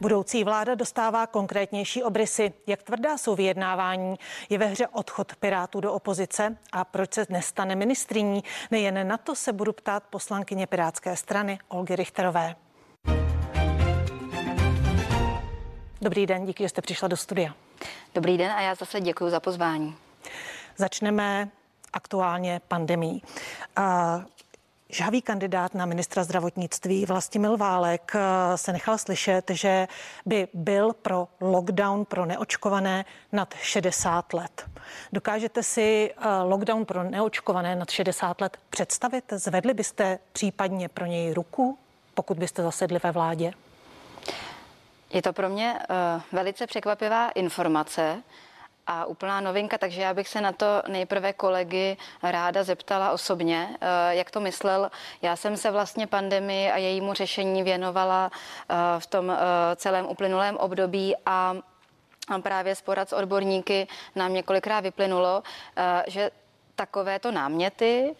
Budoucí vláda dostává konkrétnější obrysy. Jak tvrdá jsou vyjednávání? Je ve hře odchod Pirátů do opozice? A proč se nestane ministriní? Nejen na to se budu ptát poslankyně Pirátské strany Olgy Richterové. Dobrý den, díky, že jste přišla do studia. Dobrý den a já zase děkuji za pozvání. Začneme aktuálně pandemí. Žhavý kandidát na ministra zdravotnictví Vlastimil Válek eh, se nechal slyšet, že by byl pro lockdown pro neočkované nad 60 let. Dokážete si eh, lockdown pro neočkované nad 60 let představit? Zvedli byste případně pro něj ruku, pokud byste zasedli ve vládě? Je to pro mě uh, velice překvapivá informace a úplná novinka, takže já bych se na to nejprve kolegy ráda zeptala osobně, uh, jak to myslel. Já jsem se vlastně pandemii a jejímu řešení věnovala uh, v tom uh, celém uplynulém období a a právě z porad s odborníky nám několikrát vyplynulo, že takovéto náměty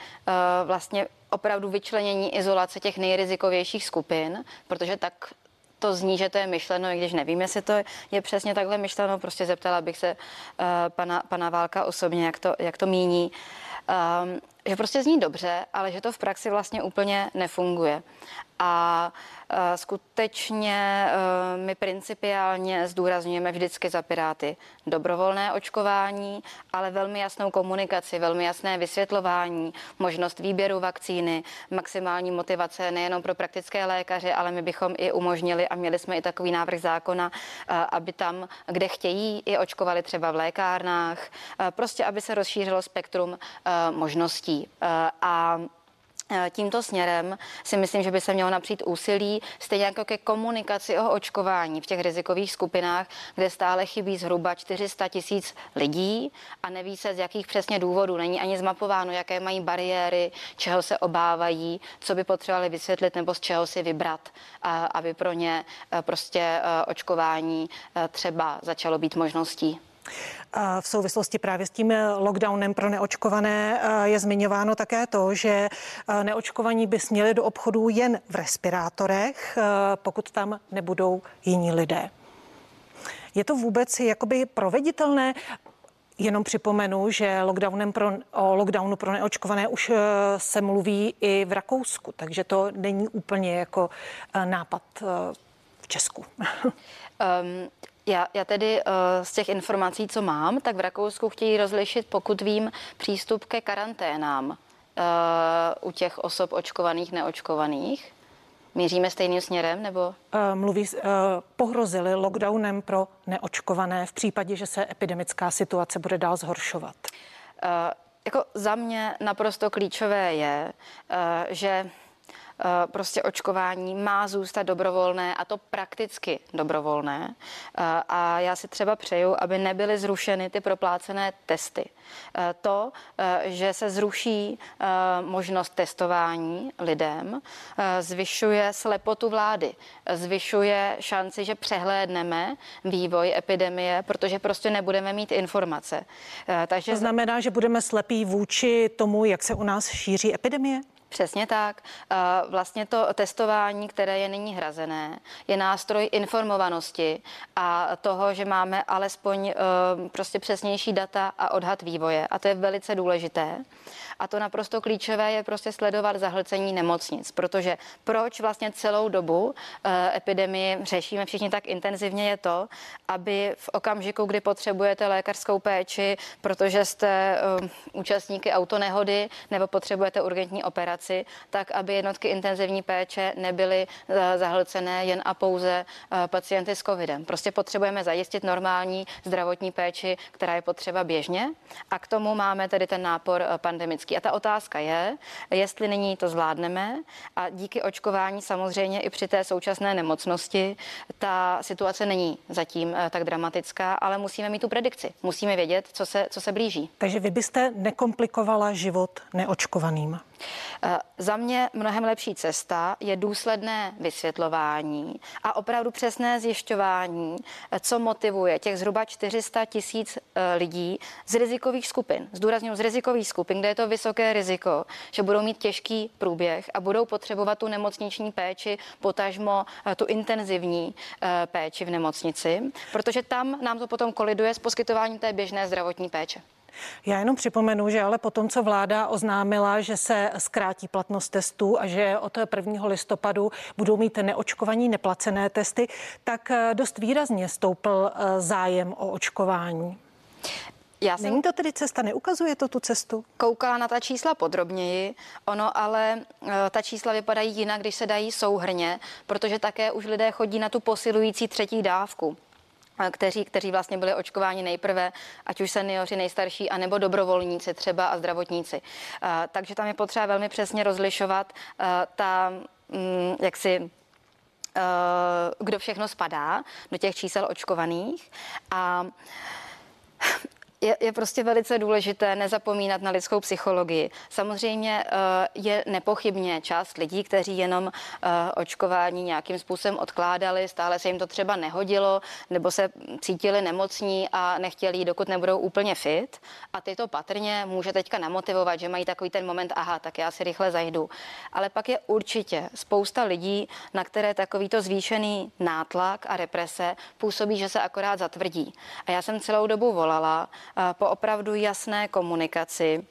vlastně opravdu vyčlenění izolace těch nejrizikovějších skupin, protože tak to zní, že to je myšleno, i když nevím, jestli to je přesně takhle myšleno. Prostě zeptala bych se uh, pana, pana Válka osobně, jak to, jak to míní. Um, že prostě zní dobře, ale že to v praxi vlastně úplně nefunguje. A e, skutečně e, my principiálně zdůrazňujeme vždycky za Piráty dobrovolné očkování, ale velmi jasnou komunikaci, velmi jasné vysvětlování, možnost výběru vakcíny, maximální motivace nejenom pro praktické lékaře, ale my bychom i umožnili a měli jsme i takový návrh zákona, e, aby tam, kde chtějí, i očkovali třeba v lékárnách, prostě aby se rozšířilo spektrum možností. A tímto směrem si myslím, že by se mělo napřít úsilí stejně jako ke komunikaci o očkování v těch rizikových skupinách, kde stále chybí zhruba 400 tisíc lidí a neví se z jakých přesně důvodů. Není ani zmapováno, jaké mají bariéry, čeho se obávají, co by potřebovali vysvětlit nebo z čeho si vybrat, aby pro ně eh, prostě eh, očkování třeba začalo být možností. V souvislosti právě s tím lockdownem pro neočkované eh, je zmiňováno také to, že eh, neočkovaní by směli do obchodů jen v respirátorech, eh, pokud tam nebudou jiní lidé. Je to vůbec jakoby proveditelné? Jenom připomenu, že lockdownem pro, o lockdownu pro neočkované už se mluví i v Rakousku, takže to není úplně jako nápad v Česku. Um, Já, já tedy uh, z těch informací, co mám, tak v Rakousku chtějí rozlišit, pokud vím, přístup ke karanténám uh, u těch osob očkovaných, neočkovaných. Míříme stejným směrem, nebo? Uh, mluví, pohrozili lockdownem pro neočkované v případě, že se epidemická situace bude dál zhoršovat. Jako za mě naprosto klíčové je, že Eh, prostě očkování má zůstat dobrovolné a to prakticky dobrovolné. Eh, a já si třeba přeju, aby nebyly zrušeny ty proplácené testy. Eh, to, že se zruší možnost testování lidem, zvyšuje slepotu vlády, zvyšuje šanci, že přehlédneme vývoj epidemie, protože prostě nebudeme mít informace. Takže... To znamená, že budeme slepí vůči tomu, jak se u nás šíří epidemie? Přesně tak. Vlastně to testování, které je nyní hrazené, je nástroj informovanosti a toho, že máme alespoň eh, prostě přesnější data a odhad vývoje. A to je velice důležité. A to naprosto klíčové je prostě sledovat zahlcení nemocnic, protože proč vlastně celou dobu e, epidemii řešíme všichni tak intenzivně je to, aby v okamžiku, kdy potřebujete lékařskou péči, protože jste e, účastníky autonehody nebo potřebujete urgentní operaci, tak aby jednotky intenzivní péče nebyly e, zahlcené jen a pouze pacienty s covidem. Prostě potřebujeme zajistit normální zdravotní péči, která je potřeba běžně a k tomu máme tedy ten nápor pandemický obrovský. A ta otázka je, jestli nyní to zvládneme a díky očkování samozřejmě i při té současné nemocnosti ta situace není zatím eh, tak dramatická, ale musíme mít tu predikci. Musíme vědět, co se, co se blíží. Takže vy byste nekomplikovala život neočkovaným? Eh, za mě mnohem lepší cesta je důsledné vysvětlování a opravdu přesné zjišťování, eh, co motivuje těch zhruba 400 tisíc eh, lidí z rizikových skupin. Zdůrazňuji z rizikových skupin, kde je to vysoké riziko, že budou mít těžký průběh a budou potřebovat tu nemocniční péči, potažmo tu intenzivní péči v nemocnici, protože tam nám to potom koliduje s poskytováním té běžné zdravotní péče. Já jenom připomenu, že ale potom, co vláda oznámila, že se zkrátí platnost testů a že od 1. listopadu budou mít neočkovaní neplacené testy, tak eh, dost výrazně stoupl eh, zájem o očkování. Já jsem... Není to tedy cesta, neukazuje to tu cestu? Kouká na ta čísla podrobněji, ono ale eh, ta čísla vypadají jinak, když se dají souhrně, protože také už lidé chodí na tu posilující třetí dávku kteří, kteří vlastně byli očkováni nejprve, ať už seniori nejstarší, anebo dobrovolníci třeba a zdravotníci. Takže tam je potřeba velmi přesně rozlišovat ta, mm, jak si kdo všechno spadá do těch čísel očkovaných. A je, je prostě velice důležité nezapomínat na lidskou psychologii. Samozřejmě eh, je nepochybně část lidí, kteří jenom eh, očkování nějakým způsobem odkládali, stále se jim to třeba nehodilo, nebo se cítili nemocní a nechtěli, dokud nebudou úplně fit. A ty to patrně může teďka namotivovat, že mají takový ten moment, aha, tak já si rychle zajdu. Ale pak je určitě spousta lidí, na které takovýto zvýšený nátlak a represe působí, že se akorát zatvrdí. A já jsem celou dobu volala, po opravdu jasné komunikaci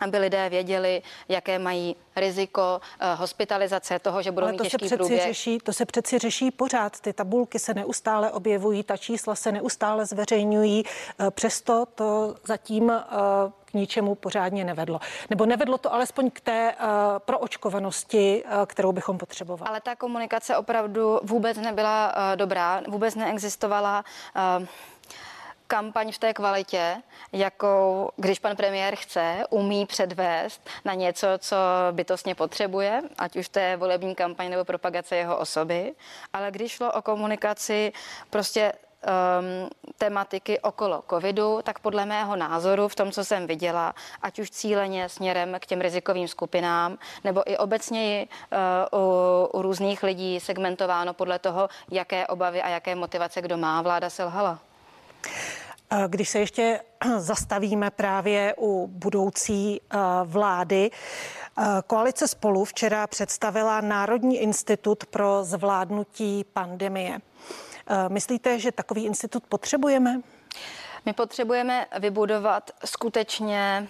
aby lidé věděli, jaké mají riziko eh, hospitalizace toho, že budou Ale mít to těžký se přeci průběh. Řeší, to se přeci řeší pořád. Ty tabulky se neustále objevují, ta čísla se neustále zveřejňují. Eh, přesto to zatím eh, k ničemu pořádně nevedlo. Nebo nevedlo to alespoň k té proočkovanosti, kterou bychom potřebovali. Ale ta komunikace opravdu vůbec nebyla dobrá, vůbec neexistovala kampaň v té kvalitě, jakou, když pan premiér chce, umí předvést na něco, co bytostně potřebuje, ať už to je volební kampaň nebo propagace jeho osoby, ale když šlo o komunikaci prostě um, tematiky okolo covidu, tak podle mého názoru v tom, co jsem viděla, ať už cíleně směrem k těm rizikovým skupinám, nebo i obecněji uh, u, u různých lidí segmentováno podle toho, jaké obavy a jaké motivace kdo má, vláda selhala. Když se ještě zastavíme právě u budoucí eh, vlády, eh, koalice spolu včera představila Národní institut pro zvládnutí pandemie. Eh, myslíte, že takový institut potřebujeme? My potřebujeme vybudovat skutečně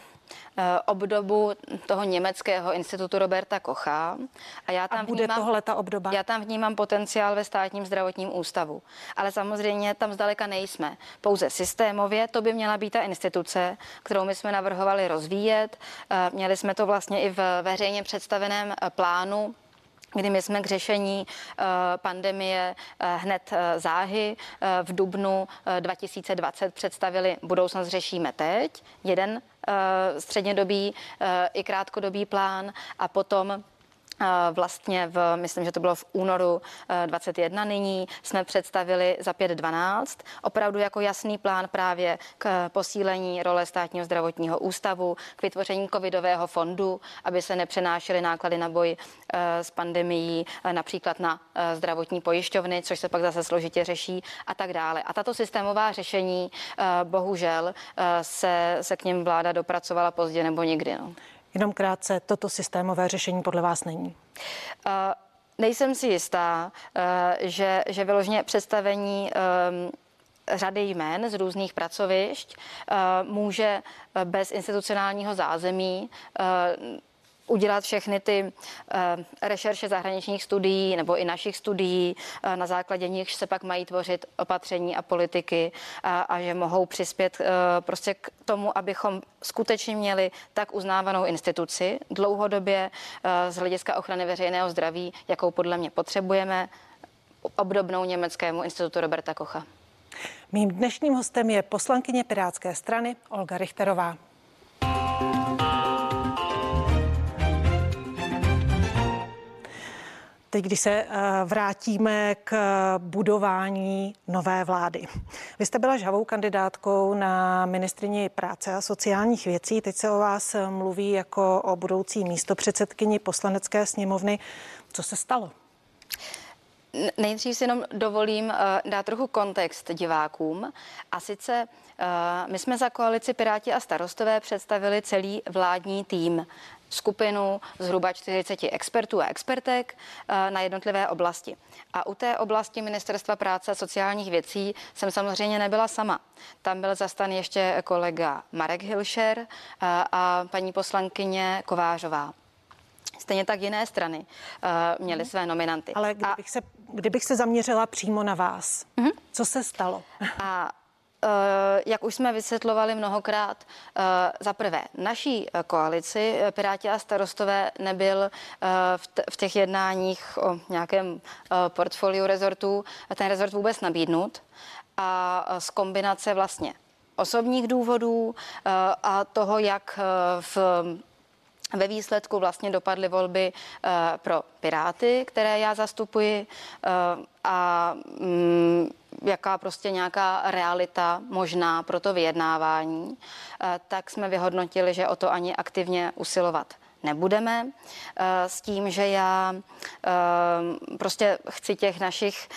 obdobu toho německého institutu Roberta Kocha. A, já tam a bude vnímám, tohle ta obdoba? Já tam vnímám potenciál ve státním zdravotním ústavu. Ale samozřejmě tam zdaleka nejsme. Pouze systémově to by měla být ta instituce, kterou my jsme navrhovali rozvíjet. Eh, měli jsme to vlastně i v veřejně představeném eh, plánu kdy my jsme k řešení pandemie hned záhy v dubnu 2020 představili Budoucnost řešíme teď. Jeden Eh, střednědobý eh, i krátkodobý plán a potom Vlastně v, myslím, že to bylo v únoru 21 eh, nyní, jsme představili za 5.12 opravdu jako jasný plán právě k posílení role státního zdravotního ústavu, k vytvoření covidového fondu, aby se nepřenášely náklady na boj s pandemií například na zdravotní pojišťovny, což se pak zase složitě řeší a tak dále. A tato systémová řešení bohužel se, se k něm vláda dopracovala pozdě nebo nikdy. No. Jenom krátce, toto systémové řešení podle vás není? Uh, nejsem si jistá, uh, že, že vyloženě představení um, řady jmén z různých pracovišť uh, může bez institucionálního zázemí udělat všechny ty uh, rešerše zahraničních studií nebo i našich studií, uh, na základě nich se pak mají tvořit opatření a politiky a, a že mohou přispět uh, prostě k tomu, abychom skutečně měli tak uznávanou instituci dlouhodobě uh, z hlediska ochrany veřejného zdraví, jakou podle mě potřebujeme, obdobnou německému institutu Roberta Kocha. Mým dnešním hostem je poslankyně Pirátské strany Olga Richterová. Teď, když se eh, vrátíme k budování nové vlády. Vy jste byla žhavou kandidátkou na ministrině práce a sociálních věcí. Teď se o vás mluví jako o budoucí místo předsedkyni poslanecké sněmovny. Co se stalo? Nejdřív si jenom dovolím dát trochu kontext divákům. A sice my jsme za koalici Piráti a starostové představili celý vládní tým skupinu zhruba 40 expertů a expertek eh, na jednotlivé oblasti. A u té oblasti Ministerstva práce a sociálních věcí jsem samozřejmě nebyla sama. Tam byl zastan ještě kolega Marek Hilšer eh, a paní poslankyně Kovářová. Stejně tak jiné strany uh, měly své nominanty. Ale kdybych, a... se, kdybych se zaměřila přímo na vás, uh-huh. co se stalo? A jak už jsme vysvětlovali mnohokrát, eh, za prvé, naší eh, koalici Piráti a starostové nebyl v těch jednáních o nějakém portfoliu rezortů ten rezort vůbec nabídnut. A z kombinace vlastně osobních důvodů a toho, jak v ve výsledku vlastně dopadly volby pro Piráty, které já zastupuji a mm, jaká prostě nějaká realita možná pro to vyjednávání, eh, tak jsme vyhodnotili, že o to ani aktivně usilovat nebudeme, eh, s tím, že já eh, prostě chci těch našich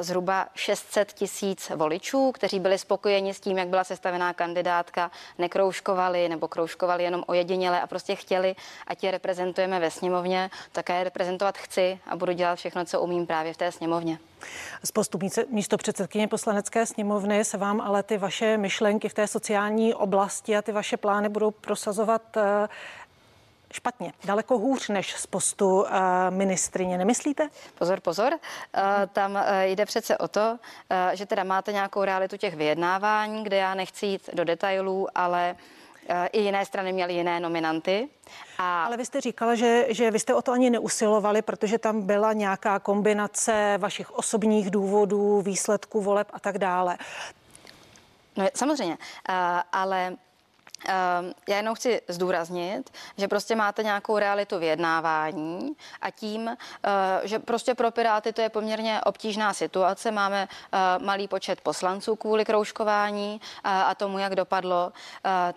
zhruba 600 tisíc voličů, kteří byli spokojeni s tím, jak byla sestavená kandidátka, nekroužkovali nebo kroužkovali jenom ojediněle a prostě chtěli, ať je reprezentujeme ve sněmovně, také reprezentovat chci a budu dělat všechno, co umím právě v té sněmovně. Z postu místo předsedkyně poslanecké sněmovny se vám ale ty vaše myšlenky v té sociální oblasti a ty vaše plány budou prosazovat eh, špatně, daleko hůř než z postu eh, ministrině, nemyslíte? Pozor, pozor, eh, tam jde přece o to, že teda máte nějakou realitu těch vyjednávání, kde já nechci jít do detailů, ale i jiné strany měly jiné nominanty. A... Ale vy jste říkala, že, že vy jste o to ani neusilovali, protože tam byla nějaká kombinace vašich osobních důvodů, výsledků voleb a tak dále. No samozřejmě, ale já jenom chci zdůraznit, že prostě máte nějakou realitu vyjednávání a tím, eh, že prostě pro Piráty to je poměrně obtížná situace. Máme eh, malý počet poslanců kvůli kroužkování eh, a tomu, jak dopadlo,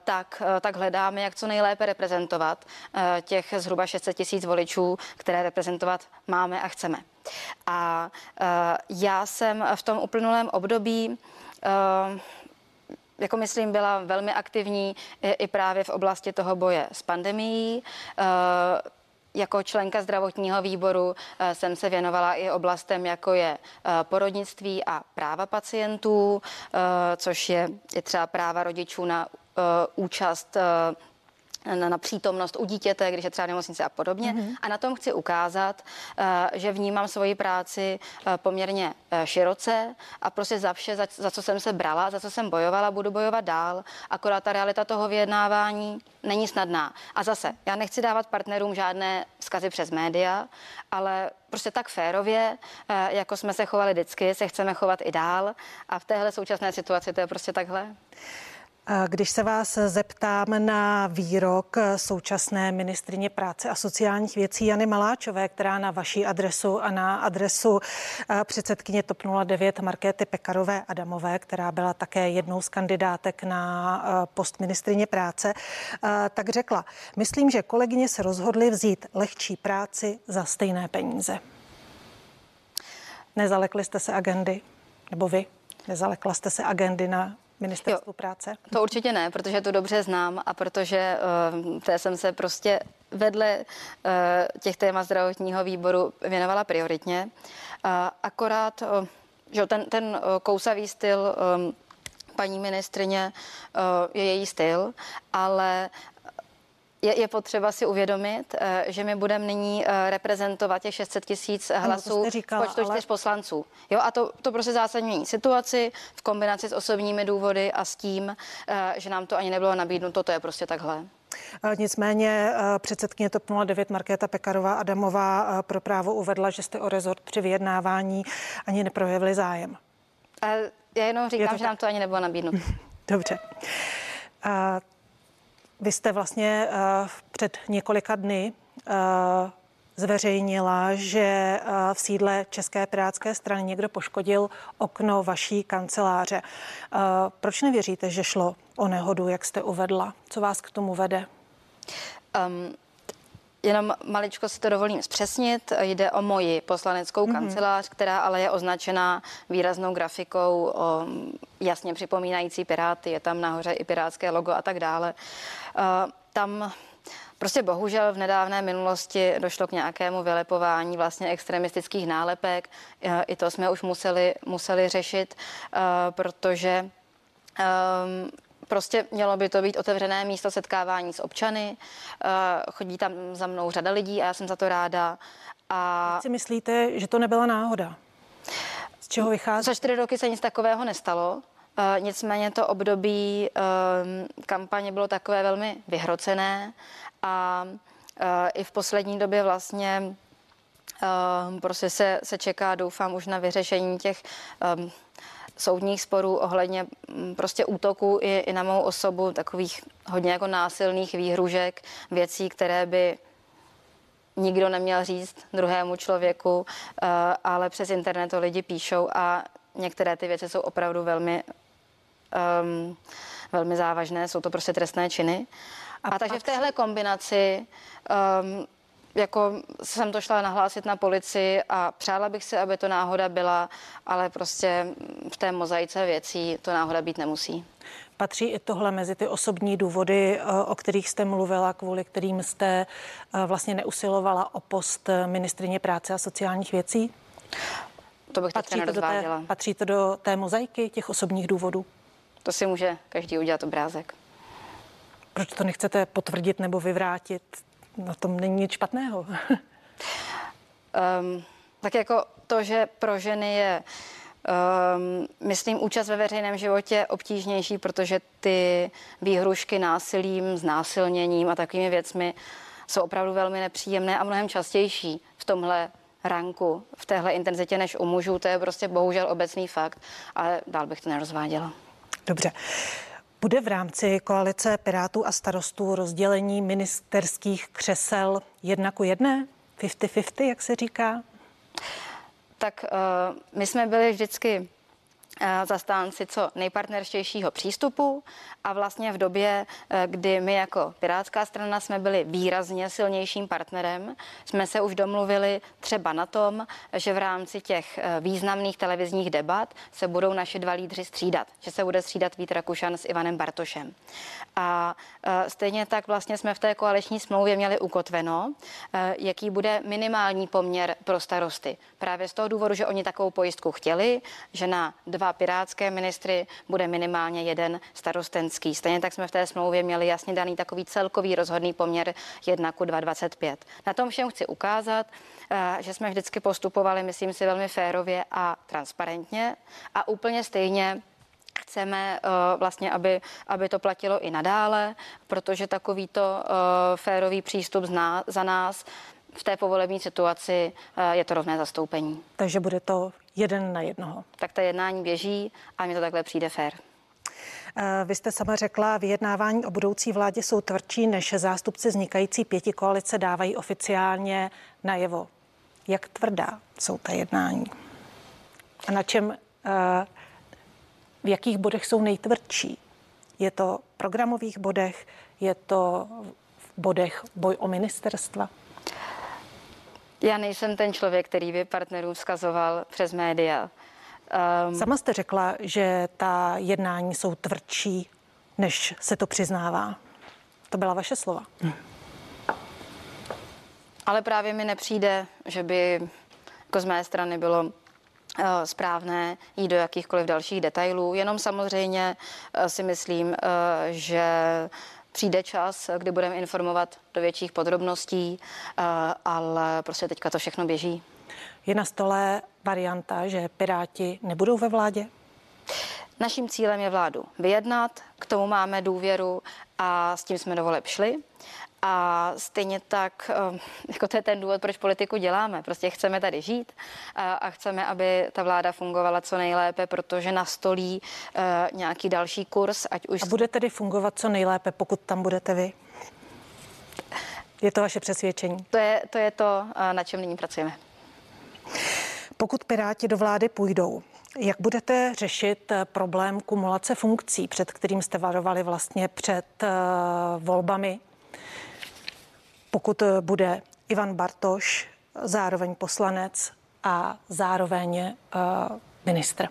tak, tak hledáme, jak co nejlépe reprezentovat těch zhruba 600 tisíc voličů, které reprezentovat máme a chceme. A já jsem v tom uplynulém období jako myslím, byla velmi aktivní i právě v oblasti toho boje s pandemií. Eh, jako členka zdravotního výboru eh, jsem se věnovala i oblastem, jako je eh, porodnictví a práva pacientů, což je, je třeba práva rodičů na účast na, na přítomnost u dítěte, když je třeba nemocnice a podobně. Mm-hmm. A na tom chci ukázat, uh, že vnímám svoji práci uh, poměrně uh, široce a prostě za vše, za, za co jsem se brala, za co jsem bojovala, budu bojovat dál. Akorát ta realita toho vyjednávání není snadná. A zase, já nechci dávat partnerům žádné vzkazy přes média, ale prostě tak férově, jako jsme se chovali vždycky, se chceme chovat i dál. A v téhle současné situaci to je prostě takhle. Když se vás zeptám na výrok současné ministrině práce a sociálních věcí Jany Maláčové, která na vaší adresu a na adresu eh, předsedkyně TOP 09 Markéty Pekarové Adamové, která byla také jednou z kandidátek na eh, post ministrině práce, eh, tak řekla, myslím, že kolegyně se rozhodly vzít lehčí práci za stejné peníze. Nezalekli jste se agendy, nebo vy? Nezalekla jste se agendy na ministerstvu jo, práce? To určitě ne, protože to dobře znám a protože uh, té jsem se prostě vedle uh, těch témat zdravotního výboru věnovala prioritně. Uh, akorát, uh, že ten, ten uh, kousavý styl um, paní ministrině uh, je její styl, ale je, je potřeba si uvědomit, eh, že my budeme nyní eh, reprezentovat těch 600 tisíc hlasů no, říkala, počtu ale... čtyř poslanců. Jo, a to, to prostě zásadně mění situaci v kombinaci s osobními důvody a s tím, eh, že nám to ani nebylo nabídnuto, to je prostě takhle. Nicméně předsedkyně TOP 09 Markéta Pekarová Adamová pro právo uvedla, že jste o rezort při vyjednávání ani neprojevili zájem. Já jenom říkám, že tak? nám to ani nebylo nabídnuto. Dobře. Vy jste vlastně uh, před několika dny uh, zveřejnila, že eh, v sídle České pirátské strany někdo poškodil okno vaší kanceláře. Proč nevěříte, že šlo o nehodu, jak jste uvedla? Co vás k tomu vede? Um, Jenom maličko si to dovolím zpřesnit. Jde o moji poslaneckou mm-hmm. kancelář, která ale je označená výraznou grafikou o jasně připomínající Piráty. Je tam nahoře i pirátské logo a tak dále. Uh, tam Prostě bohužel v nedávné minulosti došlo k nějakému vylepování vlastně extremistických nálepek. I to jsme už museli, museli řešit, uh, protože um, Prostě mělo by to být otevřené místo setkávání s občany. Eh, chodí tam za mnou řada lidí a já jsem za to ráda. A... Jak si myslíte, že to nebyla náhoda? Z čeho vychází? Za čtyři roky se nic takového nestalo. Uh, nicméně to období uh, kampaně bylo takové velmi vyhrocené a uh, i v poslední době vlastně uh, prostě se, se čeká, doufám, už na vyřešení těch um, soudních sporů ohledně mm, prostě útoků i, i na mou osobu, takových hodně jako násilných výhružek, věcí, které by nikdo neměl říct druhému člověku, eh, ale přes internet to lidi píšou a některé ty věci jsou opravdu velmi, um, velmi závažné, jsou to prostě trestné činy. A, a takže v téhle kombinaci um, jako jsem to šla nahlásit na policii a přála bych si, aby to náhoda byla, ale prostě v té mozaice věcí to náhoda být nemusí. Patří i tohle mezi ty osobní důvody, eh, o kterých jste mluvila, kvůli kterým jste eh, vlastně neusilovala o post ministrině práce a sociálních věcí? To bych patří to, do té, patří to do té mozaiky těch osobních důvodů? To si může každý udělat obrázek. Proč to nechcete potvrdit nebo vyvrátit? Na tom není nic špatného. um, tak jako to, že pro ženy je Um, myslím, účast ve veřejném životě obtížnější, protože ty výhrušky násilím, znásilněním a takovými věcmi jsou opravdu velmi nepříjemné a mnohem častější v tomhle ranku, v téhle intenzitě než u mužů. To je prostě bohužel obecný fakt, ale dál bych to nerozváděla. Dobře. Bude v rámci koalice Pirátů a starostů rozdělení ministerských křesel jedna ku jedné? 50-50, jak se říká? Tak uh, my jsme byli vždycky zastánci co nejpartnerštějšího přístupu a vlastně v době, eh, kdy my jako Pirátská strana jsme byli výrazně silnějším partnerem, jsme se už domluvili třeba na tom, že v rámci těch eh, významných televizních debat se budou naši dva lídři střídat, že se bude střídat Vít Rakušan s Ivanem Bartošem. A stejně tak vlastně jsme v té koaliční smlouvě měli ukotveno, jaký bude minimální poměr pro starosty. Právě z toho důvodu, že oni takovou pojistku chtěli, že na dva dva pirátské ministry, bude minimálně jeden starostenský. Stejně tak jsme v té smlouvě měli jasně daný takový celkový rozhodný poměr 1 ku 2,25. Na tom všem chci ukázat, eh, že jsme vždycky postupovali, myslím si, velmi férově a transparentně a úplně stejně chceme uh, vlastně, aby, aby to platilo i nadále, protože takovýto uh, férový přístup zná, za nás v té povolební situaci uh, je to rovné zastoupení. Takže bude to jeden na jednoho. Tak ta jednání běží a mi to takhle přijde fér. Eh, vy jste sama řekla, vyjednávání o budoucí vládě jsou tvrdší, než zástupci vznikající pěti koalice dávají oficiálně najevo. Jak tvrdá jsou ta jednání? A na čem, eh, v jakých bodech jsou nejtvrdší? Je to v programových bodech, je to v bodech boj o ministerstva? Já nejsem ten člověk, který by partnerům vzkazoval přes média. Um, Sama jste řekla, že ta jednání jsou tvrdší, než se to přiznává. To byla vaše slova. Hmm. Ale právě mi nepřijde, že by jako z mé strany bylo uh, správné jít do jakýchkoliv dalších detailů. Jenom samozřejmě uh, si myslím, uh, že přijde čas, kdy budeme informovat do větších podrobností, eh, ale prostě teďka to všechno běží. Je na stole varianta, že Piráti nebudou ve vládě? Naším cílem je vládu vyjednat, k tomu máme důvěru a s tím jsme do voleb šli. A stejně tak, eh, jako to je ten důvod, proč politiku děláme. Prostě chceme tady žít a chceme, aby ta vláda fungovala co nejlépe, protože nastolí eh, nějaký další kurz, ať už... A bude tedy fungovat co nejlépe, pokud tam budete vy? Je to vaše přesvědčení? To je to, je to na čem nyní pracujeme. Pokud Piráti do vlády půjdou, jak budete řešit eh, problém kumulace funkcí, před kterým jste varovali vlastně před uh, volbami? Pokud eh, bude Ivan Bartoš zároveň poslanec a zároveň uh, ministr.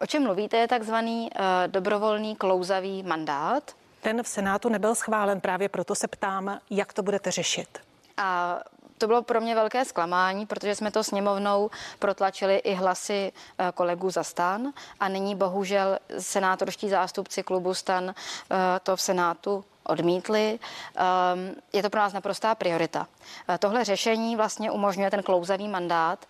O čem mluvíte je takzvaný uh, dobrovolný klouzavý mandát. Ten v Senátu nebyl schválen, právě proto se ptám, jak to budete řešit. A to bylo pro mě velké zklamání, protože jsme to sněmovnou protlačili i hlasy eh, kolegů za stan a nyní bohužel senátorští zástupci klubu stan eh, to v Senátu odmítli. Ehm, je to pro nás naprostá priorita. Eh, tohle řešení vlastně umožňuje ten klouzavý mandát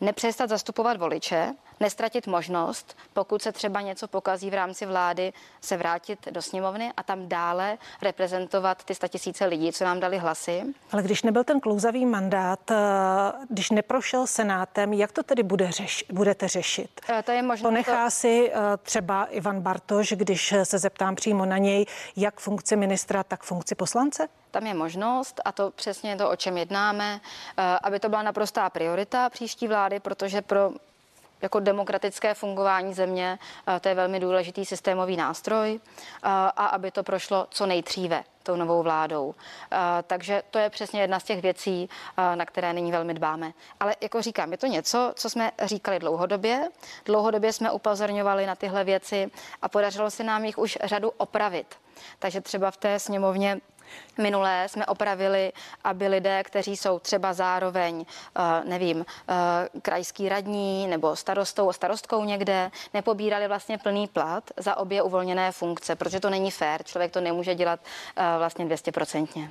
nepřestat zastupovat voliče, nestratit možnost, pokud se třeba něco pokazí v rámci vlády, se vrátit do sněmovny a tam dále reprezentovat ty statisíce lidí, co nám dali hlasy. Ale když nebyl ten klouzavý mandát, eh, když neprošel senátem, jak to tedy bude řeš, budete řešit? Eh, to je možné. To nechá si eh, třeba Ivan Bartoš, když se zeptám přímo na něj, jak funkci ministra, tak funkci poslance? Tam je možnost, a to přesně to, o čem jednáme, aby to byla naprostá priorita příští vlády, protože pro jako demokratické fungování země, to je velmi důležitý systémový nástroj a aby to prošlo co nejdříve tou novou vládou. Takže to je přesně jedna z těch věcí, na které nyní velmi dbáme. Ale jako říkám, je to něco, co jsme říkali dlouhodobě. Dlouhodobě jsme upozorňovali na tyhle věci a podařilo se nám jich už řadu opravit. Takže třeba v té sněmovně Minulé jsme opravili, aby lidé, kteří jsou třeba zároveň, eh, nevím, eh, krajský radní nebo starostou starostkou někde, nepobírali vlastně plný plat za obě uvolněné funkce, protože to není fér. Člověk to nemůže dělat eh, vlastně 200%.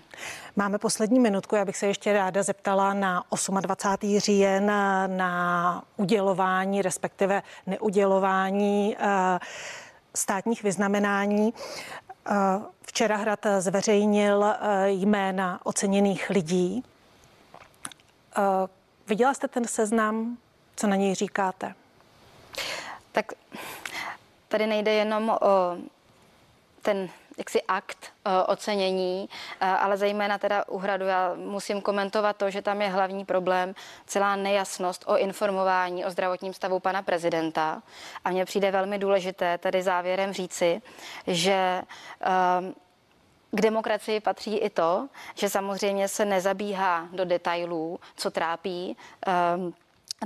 Máme poslední minutku, já bych se ještě ráda zeptala na 28. říjen, na udělování, respektive neudělování státních vyznamenání. Včera Hrad zveřejnil eh, jména oceněných lidí. Eh, viděla jste ten seznam? Co na něj říkáte? Tak tady nejde jenom o ten jaksi akt uh, ocenění, uh, ale zejména teda u Hradu já musím komentovat to, že tam je hlavní problém celá nejasnost o informování o zdravotním stavu pana prezidenta. A mně přijde velmi důležité tady závěrem říci, že uh, k demokracii patří i to, že samozřejmě se nezabíhá do detailů, co trápí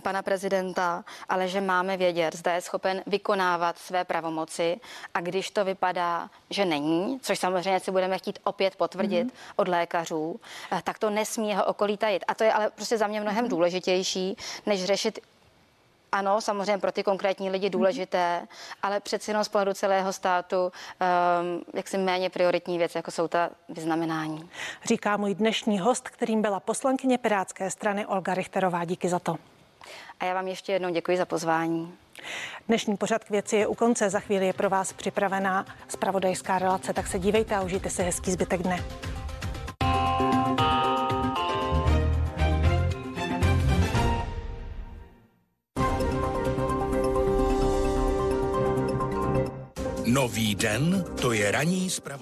pana prezidenta, ale že máme vědět, zda je schopen vykonávat své pravomoci a když to vypadá, že není, což samozřejmě si budeme chtít opět potvrdit mm-hmm. od lékařů, eh, tak to nesmí jeho okolí tajit. A to je ale prostě za mě mnohem mm-hmm. důležitější, než řešit ano, samozřejmě pro ty konkrétní lidi mhm. důležité, ale přeci jenom z pohledu celého státu um, jaksi méně prioritní věc, jako jsou ta vyznamenání. Říká můj dnešní host, kterým byla poslankyně Pirátské strany Olga Richterová. Díky za to. A já vám ještě jednou děkuji za pozvání. Dnešní pořad k věci je u konce. Za chvíli je pro vás připravená spravodajská relace, tak se dívejte a užijte si hezký zbytek dne. Nový den, to je ranní zpravodajství.